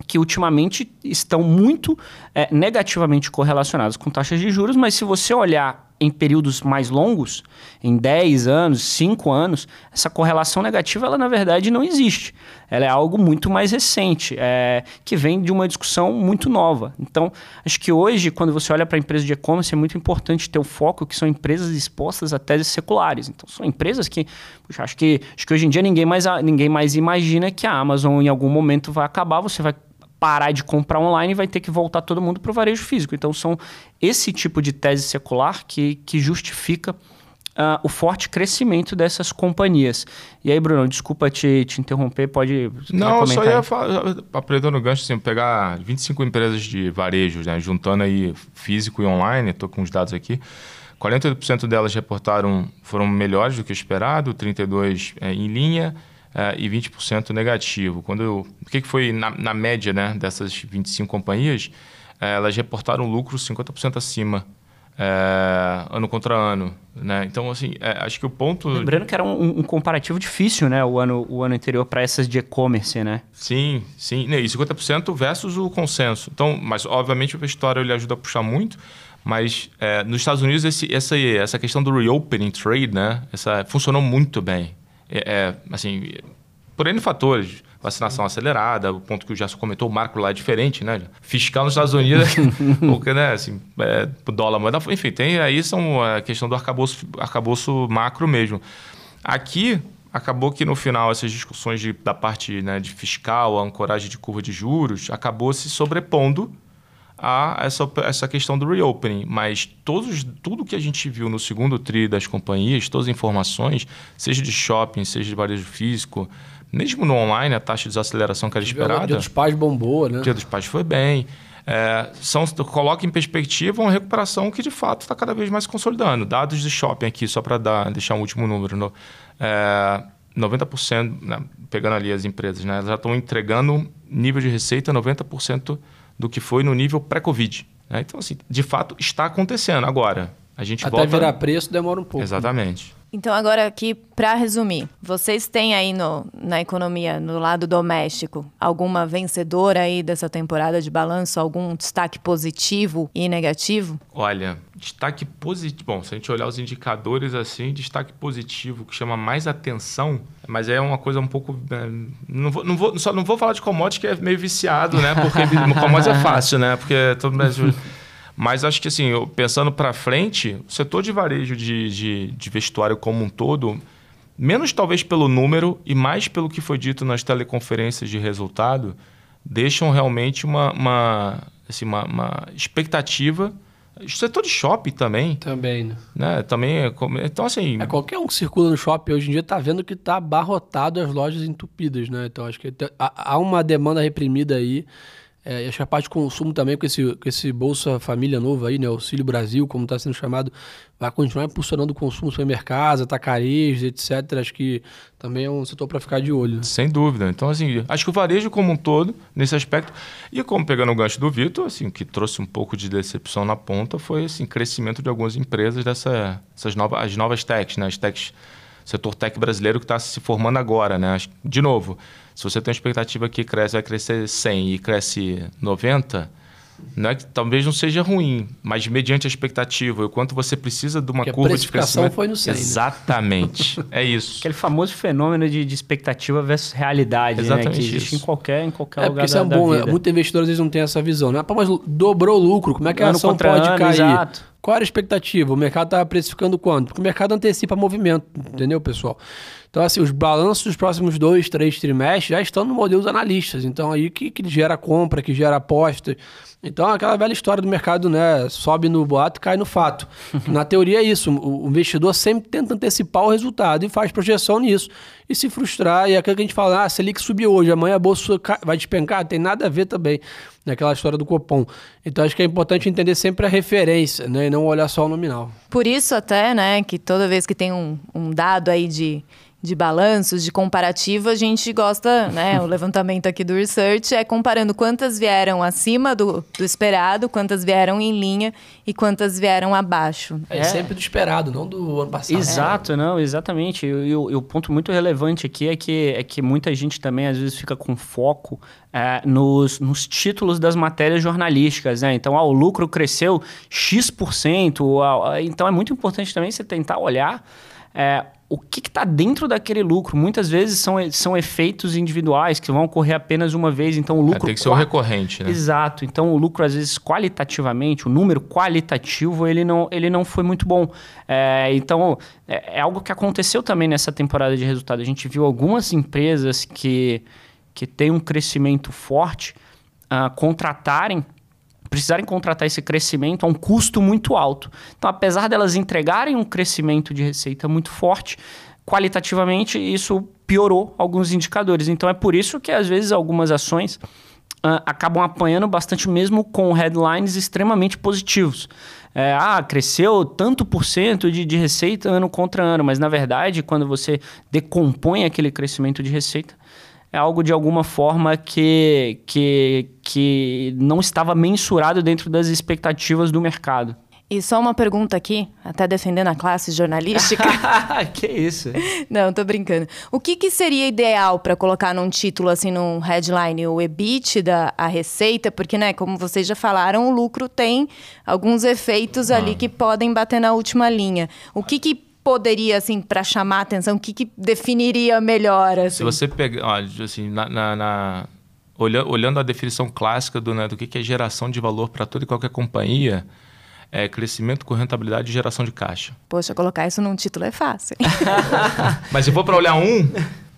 que ultimamente estão muito é, negativamente correlacionadas com taxas de juros, mas se você olhar em períodos mais longos, em 10 anos, 5 anos, essa correlação negativa, ela na verdade não existe. Ela é algo muito mais recente, é, que vem de uma discussão muito nova. Então, acho que hoje, quando você olha para a empresa de e-commerce, é muito importante ter o foco que são empresas expostas a teses seculares. Então, são empresas que, puxa, acho que, acho que hoje em dia ninguém mais, ninguém mais imagina que a Amazon em algum momento vai acabar, você vai parar de comprar online, vai ter que voltar todo mundo para o varejo físico. Então, são esse tipo de tese secular que, que justifica uh, o forte crescimento dessas companhias. E aí, Bruno, desculpa te, te interromper, pode. Não, eu só ia falar, aproveitando o gancho, assim, pegar 25 empresas de varejo, né, juntando aí físico e online, estou com os dados aqui. 48% delas reportaram foram melhores do que esperado, 32% é, em linha é, e 20% negativo. Quando eu, o que, que foi na, na, média né, dessas 25 companhias? É, elas reportaram lucro 50% acima é, ano contra ano. Né? Então, assim, é, acho que o ponto. Lembrando que era um, um comparativo difícil, né? O ano, o ano anterior para essas de e-commerce, né? Sim, sim. E 50% versus o consenso. Então, mas obviamente o história ele ajuda a puxar muito. Mas é, nos Estados Unidos, esse, essa, essa questão do reopening trade, né? Essa, funcionou muito bem. É, é, assim, por N fatores. Vacinação acelerada, o ponto que o Gerson comentou, o marco lá é diferente, né? Fiscal nos Estados Unidos, <laughs> porque, né, assim, é, dólar, moeda, enfim, tem aí são a questão do arcabouço, arcabouço macro mesmo. Aqui, acabou que no final essas discussões de, da parte né, de fiscal, a ancoragem de curva de juros, acabou se sobrepondo a essa, essa questão do reopening. Mas todos, tudo que a gente viu no segundo tri das companhias, todas as informações, seja de shopping, seja de varejo físico, mesmo no online, a taxa de desaceleração que era esperada. O Dia dos Pais bombou, né? O Dia dos Pais foi bem. É, são, coloca em perspectiva uma recuperação que de fato está cada vez mais consolidando. Dados de shopping aqui, só para deixar um último número. No, é, 90%, né, pegando ali as empresas, né, elas já estão entregando nível de receita 90% do que foi no nível pré-Covid. Né? Então, assim, de fato, está acontecendo. Agora, a gente Até volta... virar preço demora um pouco. Exatamente. Então, agora aqui, para resumir, vocês têm aí no, na economia, no lado doméstico, alguma vencedora aí dessa temporada de balanço? Algum destaque positivo e negativo? Olha, destaque positivo. Bom, se a gente olhar os indicadores assim, destaque positivo que chama mais atenção, mas é uma coisa um pouco. Né, não, vou, não, vou, só não vou falar de commodity que é meio viciado, né? Porque <laughs> commodity é fácil, né? Porque todo mundo. Mas acho que, assim, pensando para frente, o setor de varejo de, de, de, vestuário como um todo, menos talvez pelo número e mais pelo que foi dito nas teleconferências de resultado, deixam realmente uma, uma, assim, uma, uma expectativa. O setor de shopping também. Também, né? né? Também é, então, assim... É, qualquer um que circula no shopping hoje em dia está vendo que está abarrotado as lojas entupidas, né? Então, acho que há uma demanda reprimida aí é, acho que a parte de consumo também, com esse, com esse Bolsa Família novo aí, né? Auxílio Brasil, como está sendo chamado, vai continuar impulsionando o consumo supermercados, atacarejos, etc. Acho que também é um setor para ficar de olho. Né? Sem dúvida. Então, assim, acho que o varejo como um todo, nesse aspecto, e como pegando o gancho do Vitor, assim, que trouxe um pouco de decepção na ponta foi assim, crescimento de algumas empresas dessa, essas novas, as novas techs, né? As techs, setor tech brasileiro que está se formando agora, né? De novo, se você tem uma expectativa que cresce, vai crescer 100 e cresce 90, não é que talvez não seja ruim, mas mediante a expectativa, o quanto você precisa de uma Porque curva a de crescimento. foi no 100, né? Exatamente. Né? <laughs> é isso. Aquele famoso fenômeno de, de expectativa versus realidade, Exatamente né? Que existe isso. em qualquer, em qualquer é, lugar isso é da, bom, da vida. Muitos investidores às vezes não têm essa visão, né? Pô, mas dobrou o lucro, como é que a ano ação pode ano, cair? Exato. Qual era a expectativa? O mercado estava precificando quanto? Porque o mercado antecipa movimento, entendeu, pessoal? Então, assim, os balanços dos próximos dois, três trimestres já estão no modelo dos analistas. Então, aí que, que gera compra, que gera aposta. Então, aquela velha história do mercado, né? Sobe no boato cai no fato. <laughs> Na teoria é isso. O investidor sempre tenta antecipar o resultado e faz projeção nisso. E se frustrar, e é aquilo que a gente fala, ah, Selic subiu hoje, amanhã a bolsa vai despencar, tem nada a ver também naquela história do Copom. Então acho que é importante entender sempre a referência, né? E não olhar só o nominal. Por isso até, né, que toda vez que tem um, um dado aí de de balanços, de comparativa, a gente gosta, né? O levantamento aqui do research é comparando quantas vieram acima do, do esperado, quantas vieram em linha e quantas vieram abaixo. É, é. sempre do esperado, não do ano passado. Exato, é. não, exatamente. E, e, o ponto muito relevante aqui é que, é que muita gente também às vezes fica com foco é, nos, nos títulos das matérias jornalísticas, né? Então, ah, o lucro cresceu X%. Ah, então, é muito importante também você tentar olhar é, o que está dentro daquele lucro. Muitas vezes são, são efeitos individuais que vão ocorrer apenas uma vez. Então, o lucro. É, tem que ser o recorrente, né? Exato. Então, o lucro, às vezes, qualitativamente, o número qualitativo, ele não, ele não foi muito bom. É, então, é, é algo que aconteceu também nessa temporada de resultado. A gente viu algumas empresas que, que têm um crescimento forte uh, contratarem precisarem contratar esse crescimento a um custo muito alto. Então, apesar delas entregarem um crescimento de receita muito forte, qualitativamente isso piorou alguns indicadores. Então, é por isso que às vezes algumas ações uh, acabam apanhando bastante mesmo com headlines extremamente positivos. É, ah, cresceu tanto por cento de, de receita ano contra ano, mas na verdade, quando você decompõe aquele crescimento de receita, é algo de alguma forma que, que, que não estava mensurado dentro das expectativas do mercado. E só uma pergunta aqui, até defendendo a classe jornalística. <laughs> que isso? <laughs> Não, tô brincando. O que, que seria ideal para colocar num título, assim, num headline, o EBITDA, a receita? Porque, né, como vocês já falaram, o lucro tem alguns efeitos ah. ali que podem bater na última linha. O que, que poderia, assim, para chamar a atenção, o que, que definiria melhor? Assim? Se você pegar, assim, na, na, na... Olhando a definição clássica do, né, do que é geração de valor para toda e qualquer companhia, é crescimento com rentabilidade e geração de caixa. Poxa, colocar isso num título é fácil. <laughs> Mas se for para olhar um,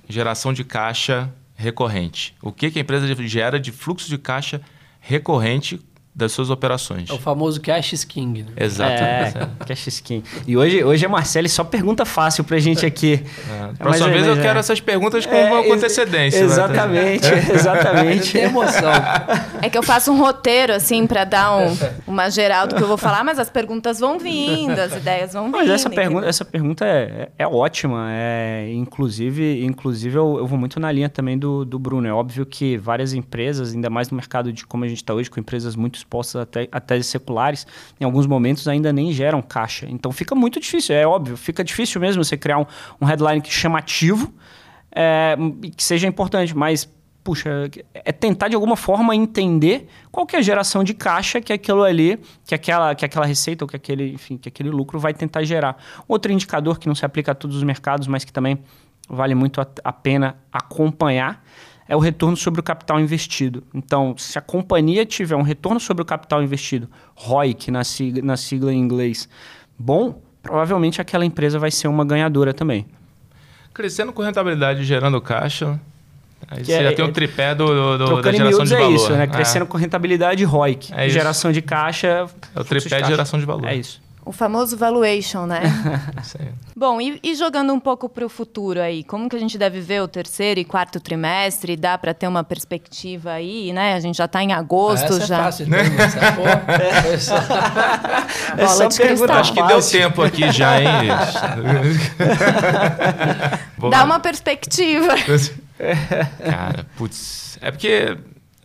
geração de caixa recorrente. O que, que a empresa gera de fluxo de caixa recorrente das suas operações. É o famoso cash skin. Né? Exato. É, <laughs> cash skin. E hoje, hoje a Marcele só pergunta fácil pra gente aqui. É, próxima vez eu quero essas perguntas com, é, com antecedência. Né? Exatamente, né? <laughs> exatamente. Tem emoção. É que eu faço um roteiro, assim, pra dar um, uma geral do que eu vou falar, mas as perguntas vão vindo, as ideias vão vindo. Mas essa pergunta, essa pergunta é, é ótima. É, inclusive, inclusive eu, eu vou muito na linha também do, do Bruno. É óbvio que várias empresas, ainda mais no mercado de como a gente está hoje, com empresas muito expostas a, te, a teses seculares, em alguns momentos ainda nem geram caixa. Então fica muito difícil, é óbvio, fica difícil mesmo você criar um, um headline chamativo é, que seja importante, mas puxa, é tentar de alguma forma entender qual que é a geração de caixa que aquilo ali, que aquela, que aquela receita ou que aquele, enfim, que aquele lucro vai tentar gerar. Outro indicador que não se aplica a todos os mercados, mas que também vale muito a, a pena acompanhar é o retorno sobre o capital investido. Então, se a companhia tiver um retorno sobre o capital investido, ROIC na sigla, na sigla em inglês, bom, provavelmente aquela empresa vai ser uma ganhadora também. Crescendo com rentabilidade e gerando caixa, Aí que você é, já tem um tripé do, do, da geração de valor. é isso, né? Crescendo é. com rentabilidade ROIC. É geração de caixa... É o tripé de geração de valor. É isso. O famoso valuation, né? <laughs> Bom, e, e, jogando um pouco para o futuro aí, como que a gente deve ver o terceiro e quarto trimestre? Dá para ter uma perspectiva aí, né? A gente já está em agosto Essa já. É fácil, né? <laughs> é, só... é só pergunta. Acho que deu tempo aqui já, hein? <laughs> Dá uma perspectiva. Cara, putz, é porque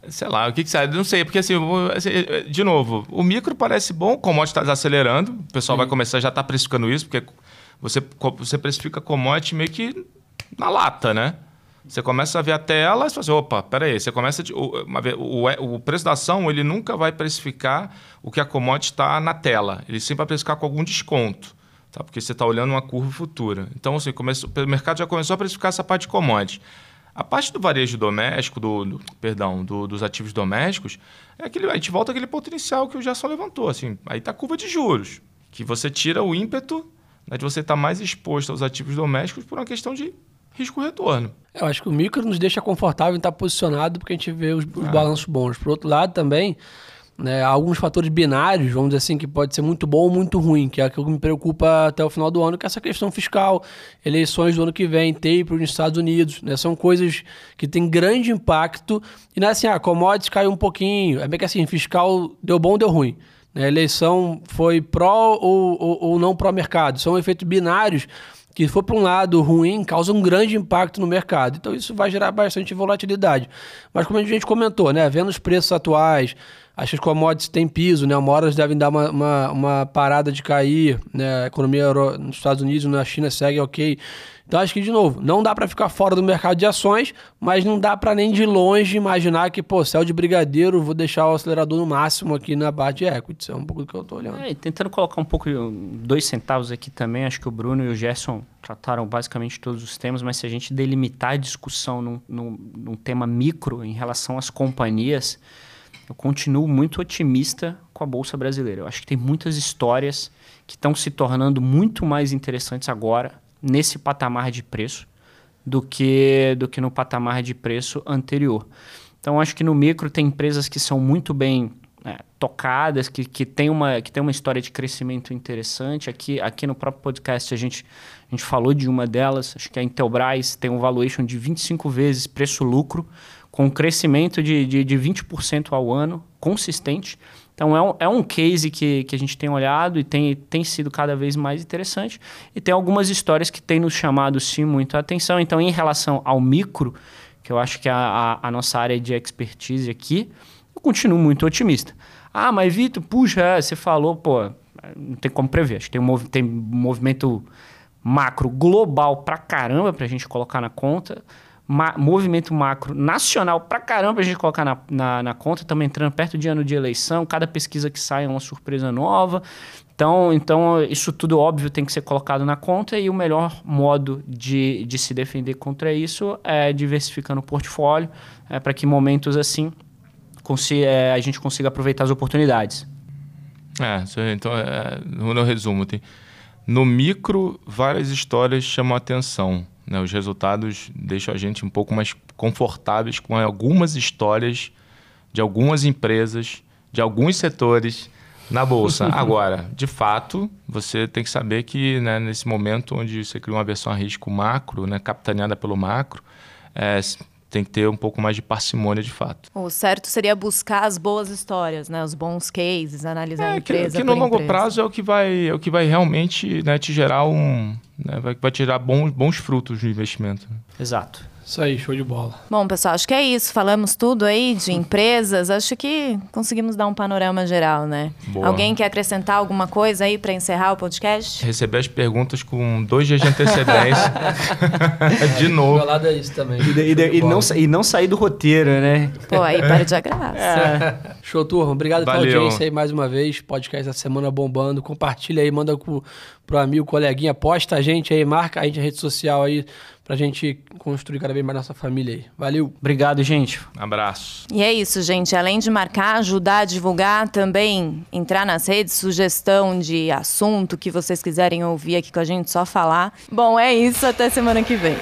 Sei lá, o que, que você Não sei, porque assim, assim, de novo, o micro parece bom, o commodity está acelerando, o pessoal vai começar, já está precificando isso, porque você, você precifica commodity meio que na lata, né? Você começa a ver a tela e você fala assim, opa, peraí, você começa... De, o, o, o, preço da ação, ele nunca vai precificar o que a commodity está na tela. Ele sempre vai precificar com algum desconto, tá? porque você está olhando uma curva futura. Então, assim, começou, o mercado já começou a precificar essa parte de commodity. A parte do varejo doméstico, do, do perdão, do, dos ativos domésticos, é aquele, a gente volta àquele potencial que o Gerson levantou. Assim, aí está a curva de juros, que você tira o ímpeto né, de você estar tá mais exposto aos ativos domésticos por uma questão de risco-retorno. Eu acho que o micro nos deixa confortável em estar posicionado porque a gente vê os, os ah. balanços bons. Por outro lado, também, né, alguns fatores binários, vamos dizer assim, que pode ser muito bom ou muito ruim, que é aquilo que me preocupa até o final do ano, que é essa questão fiscal, eleições do ano que vem, tape nos Estados Unidos, né, são coisas que têm grande impacto, e não é assim, ah, commodities caiu um pouquinho, é bem que assim, fiscal deu bom, deu ruim. Né, eleição foi pró ou, ou, ou não pró-mercado, são efeitos binários que for para um lado ruim, causa um grande impacto no mercado. Então isso vai gerar bastante volatilidade. Mas como a gente comentou, né, vendo os preços atuais, as commodities têm piso, né? Uma hora elas devem dar uma, uma, uma parada de cair, né? A economia nos Estados Unidos, na China segue ok. Então acho que, de novo, não dá para ficar fora do mercado de ações, mas não dá para nem de longe imaginar que, pô, céu de brigadeiro, vou deixar o acelerador no máximo aqui na parte de equity. é um pouco do que eu tô olhando. É, tentando colocar um pouco, dois centavos aqui também, acho que o Bruno e o Gerson trataram basicamente todos os temas, mas se a gente delimitar a discussão num, num, num tema micro em relação às companhias eu continuo muito otimista com a Bolsa Brasileira. Eu acho que tem muitas histórias que estão se tornando muito mais interessantes agora, nesse patamar de preço, do que, do que no patamar de preço anterior. Então, acho que no micro tem empresas que são muito bem é, tocadas, que, que, tem uma, que tem uma história de crescimento interessante. Aqui, aqui no próprio podcast a gente, a gente falou de uma delas, acho que a Intelbras tem um valuation de 25 vezes preço-lucro, com um crescimento de, de, de 20% ao ano, consistente. Então é um, é um case que, que a gente tem olhado e tem, tem sido cada vez mais interessante. E tem algumas histórias que têm nos chamado sim muito a atenção. Então, em relação ao micro, que eu acho que é a, a, nossa área de expertise aqui, eu continuo muito otimista. Ah, mas Vitor, puxa, é, você falou, pô, não tem como prever. Acho que tem um, tem um movimento macro global pra caramba pra gente colocar na conta ma movimento macro nacional pra caramba a gente colocar na, na, na conta. Estamos entrando perto de ano de eleição, cada pesquisa que sai é uma surpresa nova. Então, então, isso tudo óbvio tem que ser colocado na conta e o melhor modo de, de se defender contra isso é diversificando o portfólio é, para que momentos assim é, a gente consiga aproveitar as oportunidades. É, então, é, no resumo, tem, no micro, várias histórias chamam a atenção. Né? Os resultados deixam a gente um pouco mais confortáveis com algumas histórias de algumas empresas, de alguns setores na bolsa. <laughs> Agora, de fato, você tem que saber que né, nesse momento onde você cria uma versão a risco macro, né, capitaneada pelo macro, é, tem que ter um pouco mais de parcimônia de fato. O certo seria buscar as boas histórias, né? Os bons cases, analisar é, a empresa. Que, que no longo empresa. prazo é o que vai, é o que vai realmente né, te gerar um. Né, vai, vai tirar bons, bons frutos do investimento. Exato. Isso aí, show de bola. Bom, pessoal, acho que é isso. Falamos tudo aí de empresas. Acho que conseguimos dar um panorama geral, né? Boa. Alguém quer acrescentar alguma coisa aí para encerrar o podcast? Receber as perguntas com dois dias de antecedência. <laughs> de novo. É isso também. E, e, e, não, e não sair do roteiro, né? Pô, aí para de graça. É. Show, turma. Obrigado Valeu. pela audiência aí mais uma vez. Podcast essa semana bombando. Compartilha aí, manda pro, pro amigo, coleguinha. Posta a gente aí, marca a gente na rede social aí pra gente construir cada vez mais nossa família aí. Valeu. Obrigado, gente. abraço. E é isso, gente. Além de marcar, ajudar a divulgar, também entrar nas redes, sugestão de assunto que vocês quiserem ouvir aqui com a gente, só falar. Bom, é isso. Até semana que vem.